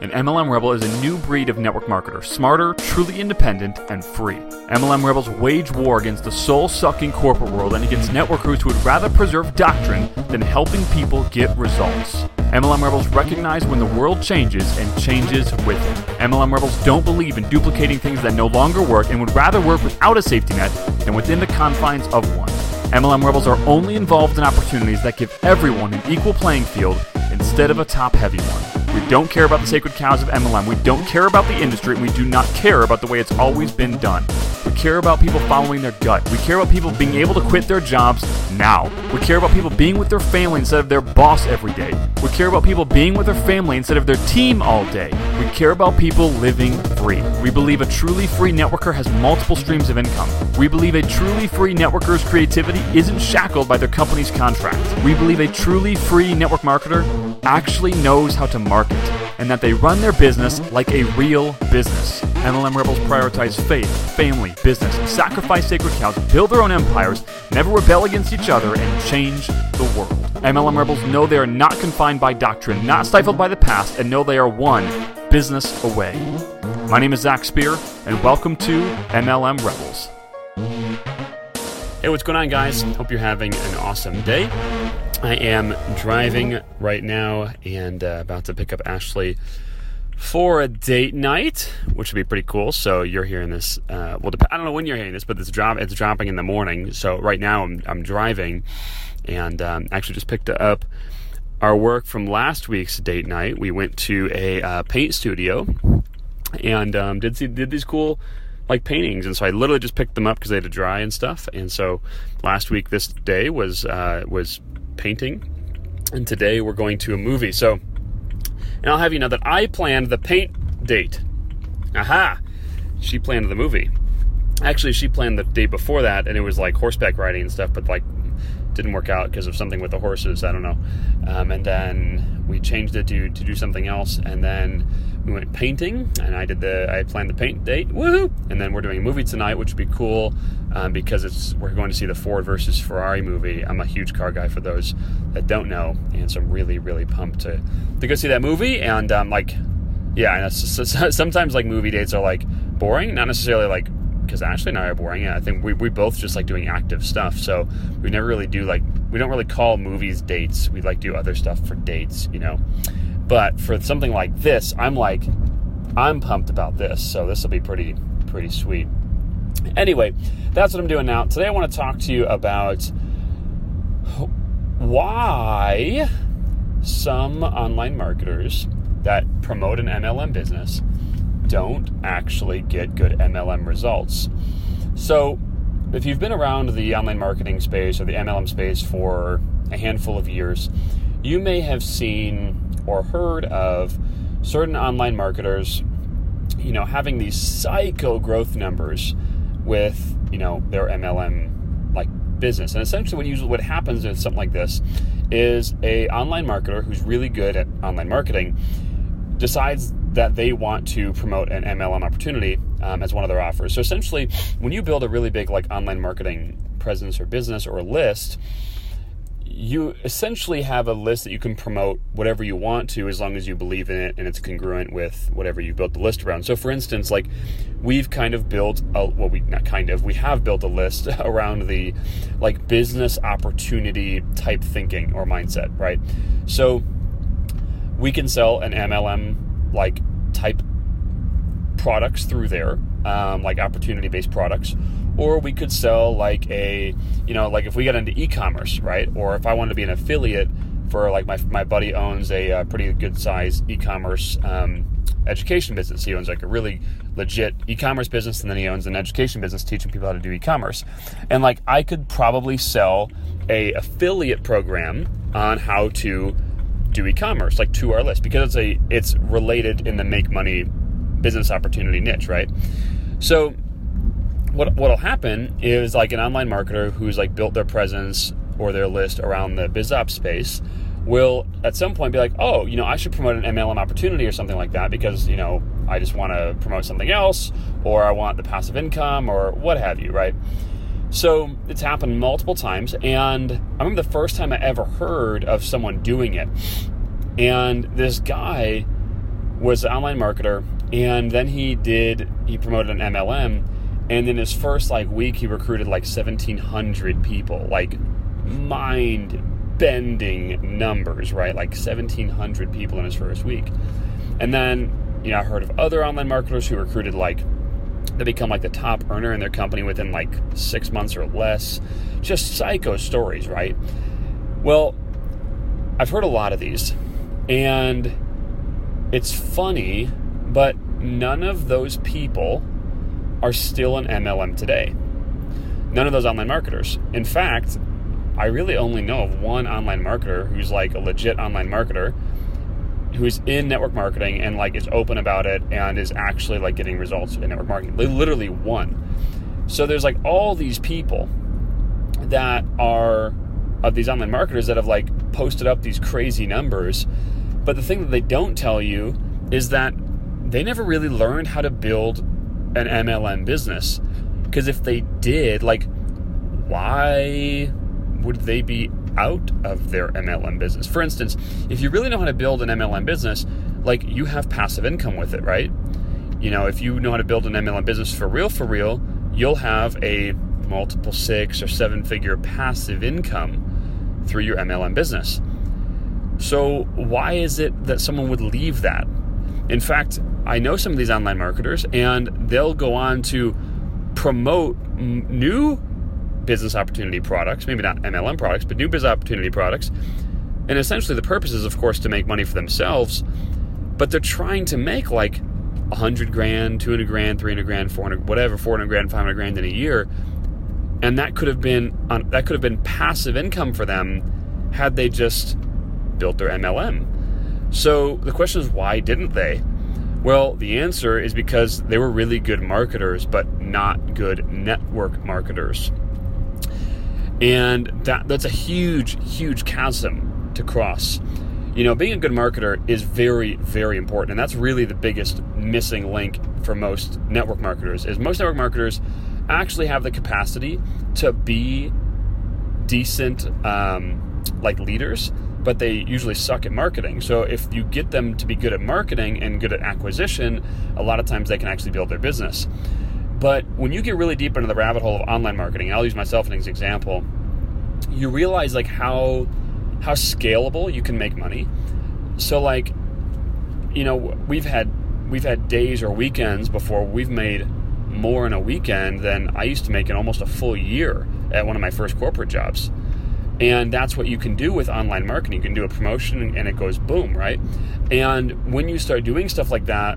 and MLM Rebel is a new breed of network marketer, smarter, truly independent, and free. MLM Rebels wage war against the soul sucking corporate world and against networkers who would rather preserve doctrine than helping people get results. MLM Rebels recognize when the world changes and changes with it. MLM Rebels don't believe in duplicating things that no longer work and would rather work without a safety net than within the confines of one. MLM Rebels are only involved in opportunities that give everyone an equal playing field instead of a top heavy one. We don't care about the sacred cows of MLM. We don't care about the industry. We do not care about the way it's always been done. We care about people following their gut. We care about people being able to quit their jobs now. We care about people being with their family instead of their boss every day. We care about people being with their family instead of their team all day. We care about people living free. We believe a truly free networker has multiple streams of income. We believe a truly free networker's creativity isn't shackled by their company's contract. We believe a truly free network marketer actually knows how to market and that they run their business like a real business. MLM Rebels prioritize faith, family, business, sacrifice sacred cows, build their own empires, never rebel against each other, and change the world. MLM Rebels know they are not confined by doctrine, not stifled by the past, and know they are one business away. My name is Zach Spear, and welcome to MLM Rebels. Hey, what's going on, guys? Hope you're having an awesome day. I am driving right now and uh, about to pick up Ashley for a date night, which would be pretty cool. So you're hearing this. Uh, well, I don't know when you're hearing this, but it's. It's dropping in the morning. So right now I'm I'm driving, and um, actually just picked up our work from last week's date night. We went to a uh, paint studio and um, did see, did these cool like paintings, and so I literally just picked them up because they had to dry and stuff. And so last week, this day was uh, was painting, and today we're going to a movie. So, and I'll have you know that I planned the paint date. Aha! She planned the movie. Actually, she planned the date before that, and it was like horseback riding and stuff, but like didn't work out because of something with the horses. I don't know. Um, and then we changed it to to do something else, and then we went painting, and I did the I planned the paint date. Woohoo! And then we're doing a movie tonight, which would be cool um, because it's we're going to see the Ford versus Ferrari movie. I'm a huge car guy for those that don't know, and so I'm really really pumped to to go see that movie. And um, like, yeah, and sometimes like movie dates are like boring, not necessarily like because Ashley and I are boring. And I think we, we both just like doing active stuff. So we never really do like, we don't really call movies dates. We like do other stuff for dates, you know. But for something like this, I'm like, I'm pumped about this. So this will be pretty, pretty sweet. Anyway, that's what I'm doing now. Today I want to talk to you about why some online marketers that promote an MLM business don't actually get good MLM results. So, if you've been around the online marketing space or the MLM space for a handful of years, you may have seen or heard of certain online marketers, you know, having these psycho growth numbers with, you know, their MLM like business. And essentially what usually what happens with something like this is a online marketer who's really good at online marketing decides that they want to promote an MLM opportunity um, as one of their offers. So essentially, when you build a really big like online marketing presence or business or list, you essentially have a list that you can promote whatever you want to as long as you believe in it and it's congruent with whatever you've built the list around. So for instance, like we've kind of built a well we not kind of, we have built a list around the like business opportunity type thinking or mindset, right? So we can sell an MLM like type products through there, um, like opportunity based products, or we could sell like a, you know, like if we got into e commerce, right? Or if I wanted to be an affiliate for like my, my buddy owns a, uh, pretty good size e commerce um, education business. He owns like a really legit e commerce business and then he owns an education business teaching people how to do e commerce. And like I could probably sell a affiliate program on how to do e-commerce like to our list because it's a it's related in the make money business opportunity niche, right? So what what'll happen is like an online marketer who's like built their presence or their list around the biz op space will at some point be like, oh, you know, I should promote an MLM opportunity or something like that because, you know, I just want to promote something else or I want the passive income or what have you, right? So it's happened multiple times, and I remember the first time I ever heard of someone doing it. And this guy was an online marketer, and then he did he promoted an MLM, and in his first like week he recruited like 1,700 people, like mind bending numbers, right? Like 1,700 people in his first week, and then you know I heard of other online marketers who recruited like they become like the top earner in their company within like six months or less. Just psycho stories, right? Well, I've heard a lot of these, and it's funny, but none of those people are still an MLM today. None of those online marketers. In fact, I really only know of one online marketer who's like a legit online marketer who's in network marketing and like is open about it and is actually like getting results in network marketing. They literally one. So there's like all these people that are of these online marketers that have like posted up these crazy numbers but the thing that they don't tell you is that they never really learned how to build an MLM business. Because if they did, like, why would they be out of their MLM business? For instance, if you really know how to build an MLM business, like, you have passive income with it, right? You know, if you know how to build an MLM business for real, for real, you'll have a multiple six or seven figure passive income through your MLM business. So, why is it that someone would leave that? In fact, I know some of these online marketers, and they'll go on to promote new business opportunity products, maybe not MLM products, but new business opportunity products. And essentially, the purpose is, of course, to make money for themselves, but they're trying to make like 100 grand, 200 grand, 300 grand, 400, whatever, 400 grand, 500 grand in a year. And that could have been that could have been passive income for them had they just built their MLM. So the question is, why didn't they? Well, the answer is because they were really good marketers, but not good network marketers. And that, that's a huge, huge chasm to cross. You know, being a good marketer is very, very important. And that's really the biggest missing link for most network marketers is most network marketers actually have the capacity to be decent um, like leaders but they usually suck at marketing. So if you get them to be good at marketing and good at acquisition, a lot of times they can actually build their business. But when you get really deep into the rabbit hole of online marketing, I'll use myself as an example, you realize like how how scalable you can make money. So like you know, we've had we've had days or weekends before we've made more in a weekend than I used to make in almost a full year at one of my first corporate jobs. And that's what you can do with online marketing. You can do a promotion and it goes boom, right? And when you start doing stuff like that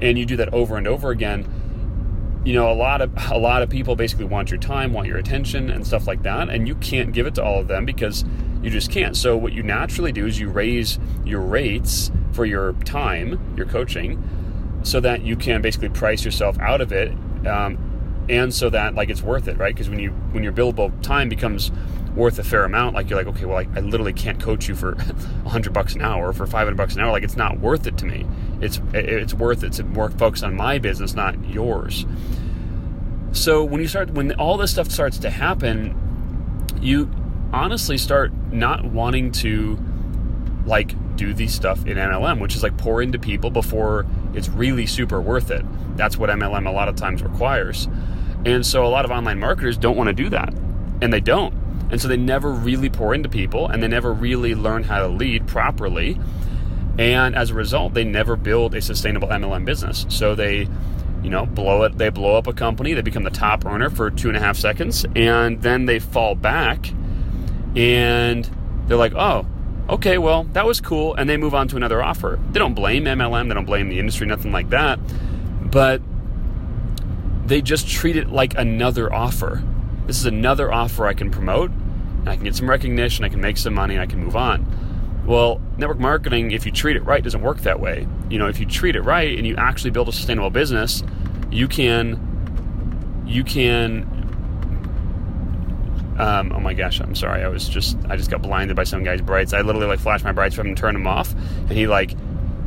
and you do that over and over again, you know, a lot of a lot of people basically want your time, want your attention and stuff like that, and you can't give it to all of them because you just can't. So what you naturally do is you raise your rates for your time, your coaching, so that you can basically price yourself out of it, um, and so that like it's worth it, right? Because when you when your billable time becomes worth a fair amount, like you're like, okay, well, I, I literally can't coach you for 100 bucks an hour, for 500 bucks an hour. Like it's not worth it to me. It's it's worth it to more focus on my business, not yours. So when you start, when all this stuff starts to happen, you honestly start not wanting to like do these stuff in MLM, which is like pour into people before it's really super worth it. That's what MLM a lot of times requires. And so a lot of online marketers don't want to do that. And they don't and so they never really pour into people and they never really learn how to lead properly. And as a result, they never build a sustainable MLM business. So they, you know, blow it, they blow up a company, they become the top earner for two and a half seconds, and then they fall back and they're like, oh, okay, well, that was cool. And they move on to another offer. They don't blame MLM, they don't blame the industry, nothing like that. But they just treat it like another offer. This is another offer I can promote and I can get some recognition, I can make some money, and I can move on. Well, network marketing, if you treat it right, doesn't work that way. You know, if you treat it right and you actually build a sustainable business, you can, you can. Um, oh my gosh, I'm sorry. I was just, I just got blinded by some guy's brights. I literally like flashed my brights for him and turned them off, and he like,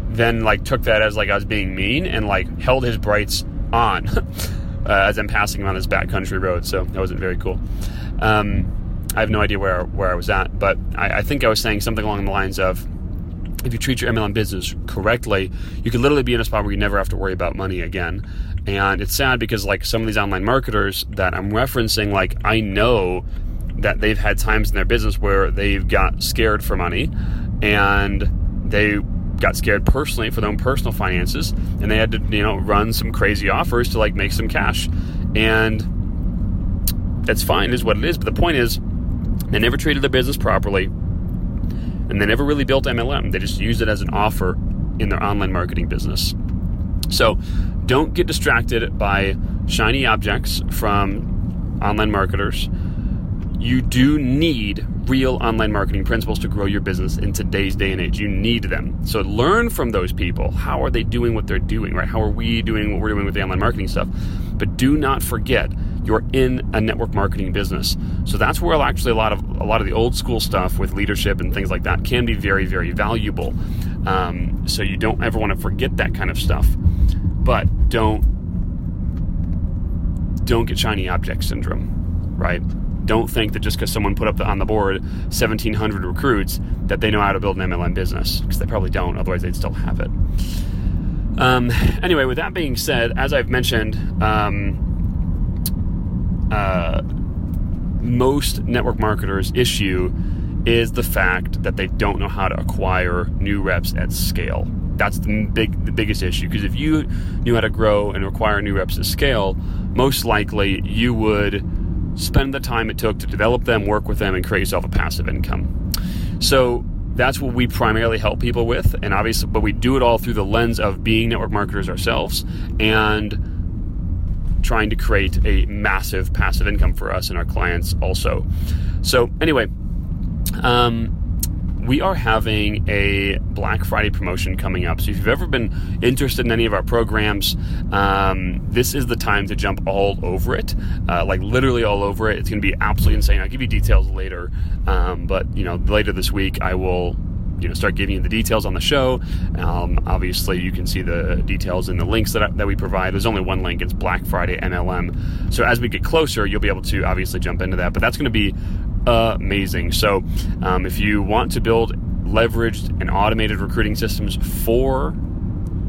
then like took that as like I was being mean and like held his brights on uh, as I'm passing him on this backcountry road. So that wasn't very cool. Um, I have no idea where where I was at, but I, I think I was saying something along the lines of if you treat your MLM business correctly, you can literally be in a spot where you never have to worry about money again. And it's sad because like some of these online marketers that I'm referencing, like I know that they've had times in their business where they've got scared for money and they got scared personally for their own personal finances and they had to you know run some crazy offers to like make some cash. And that's fine is what it is but the point is they never treated their business properly and they never really built mlm they just used it as an offer in their online marketing business. So don't get distracted by shiny objects from online marketers you do need real online marketing principles to grow your business in today's day and age. You need them. So learn from those people. How are they doing what they're doing, right? How are we doing what we're doing with the online marketing stuff? But do not forget you're in a network marketing business. So that's where actually a lot of a lot of the old school stuff with leadership and things like that can be very, very valuable. Um, so you don't ever want to forget that kind of stuff. But don't don't get shiny object syndrome, right? Don't think that just because someone put up the, on the board 1,700 recruits that they know how to build an MLM business because they probably don't. Otherwise, they'd still have it. Um, anyway, with that being said, as I've mentioned, um, uh, most network marketers' issue is the fact that they don't know how to acquire new reps at scale. That's the big, the biggest issue. Because if you knew how to grow and acquire new reps at scale, most likely you would spend the time it took to develop them, work with them, and create yourself a passive income. So that's what we primarily help people with, and obviously, but we do it all through the lens of being network marketers ourselves and trying to create a massive passive income for us and our clients also. So anyway, um, we are having a Black Friday promotion coming up. So if you've ever been interested in any of our programs, um, this is the time to jump all over it, uh, like literally all over it. It's going to be absolutely insane. I'll give you details later, um, but you know later this week I will you know start giving you the details on the show. Um, obviously, you can see the details in the links that, that we provide. There's only one link. It's Black Friday MLM. So as we get closer, you'll be able to obviously jump into that. But that's going to be amazing. So, um, if you want to build leveraged and automated recruiting systems for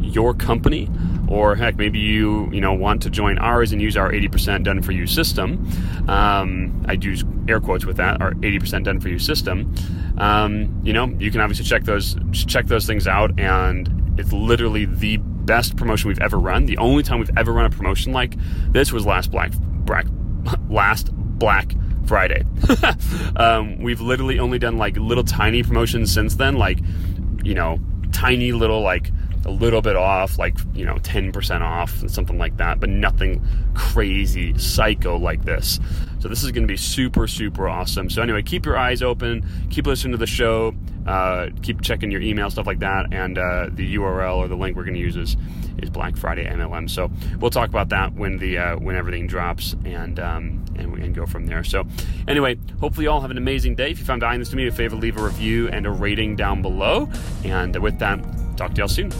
your company, or heck, maybe you you know want to join ours and use our 80% done for you system. Um, I use air quotes with that, our 80% done for you system. Um, you know, you can obviously check those check those things out, and it's literally the best promotion we've ever run. The only time we've ever run a promotion like this was last Black Black last Black Friday. um, we've literally only done like little tiny promotions since then, like, you know, tiny little, like, a little bit off, like, you know, 10% off and something like that, but nothing crazy, psycho like this. So this is going to be super, super awesome. So anyway, keep your eyes open, keep listening to the show, uh, keep checking your email, stuff like that, and uh, the URL or the link we're going to use is is Black Friday MLM. So we'll talk about that when the uh, when everything drops and um, and, and go from there. So anyway, hopefully you all have an amazing day. If you found this to me, a favor, leave a review and a rating down below. And with that, talk to y'all soon.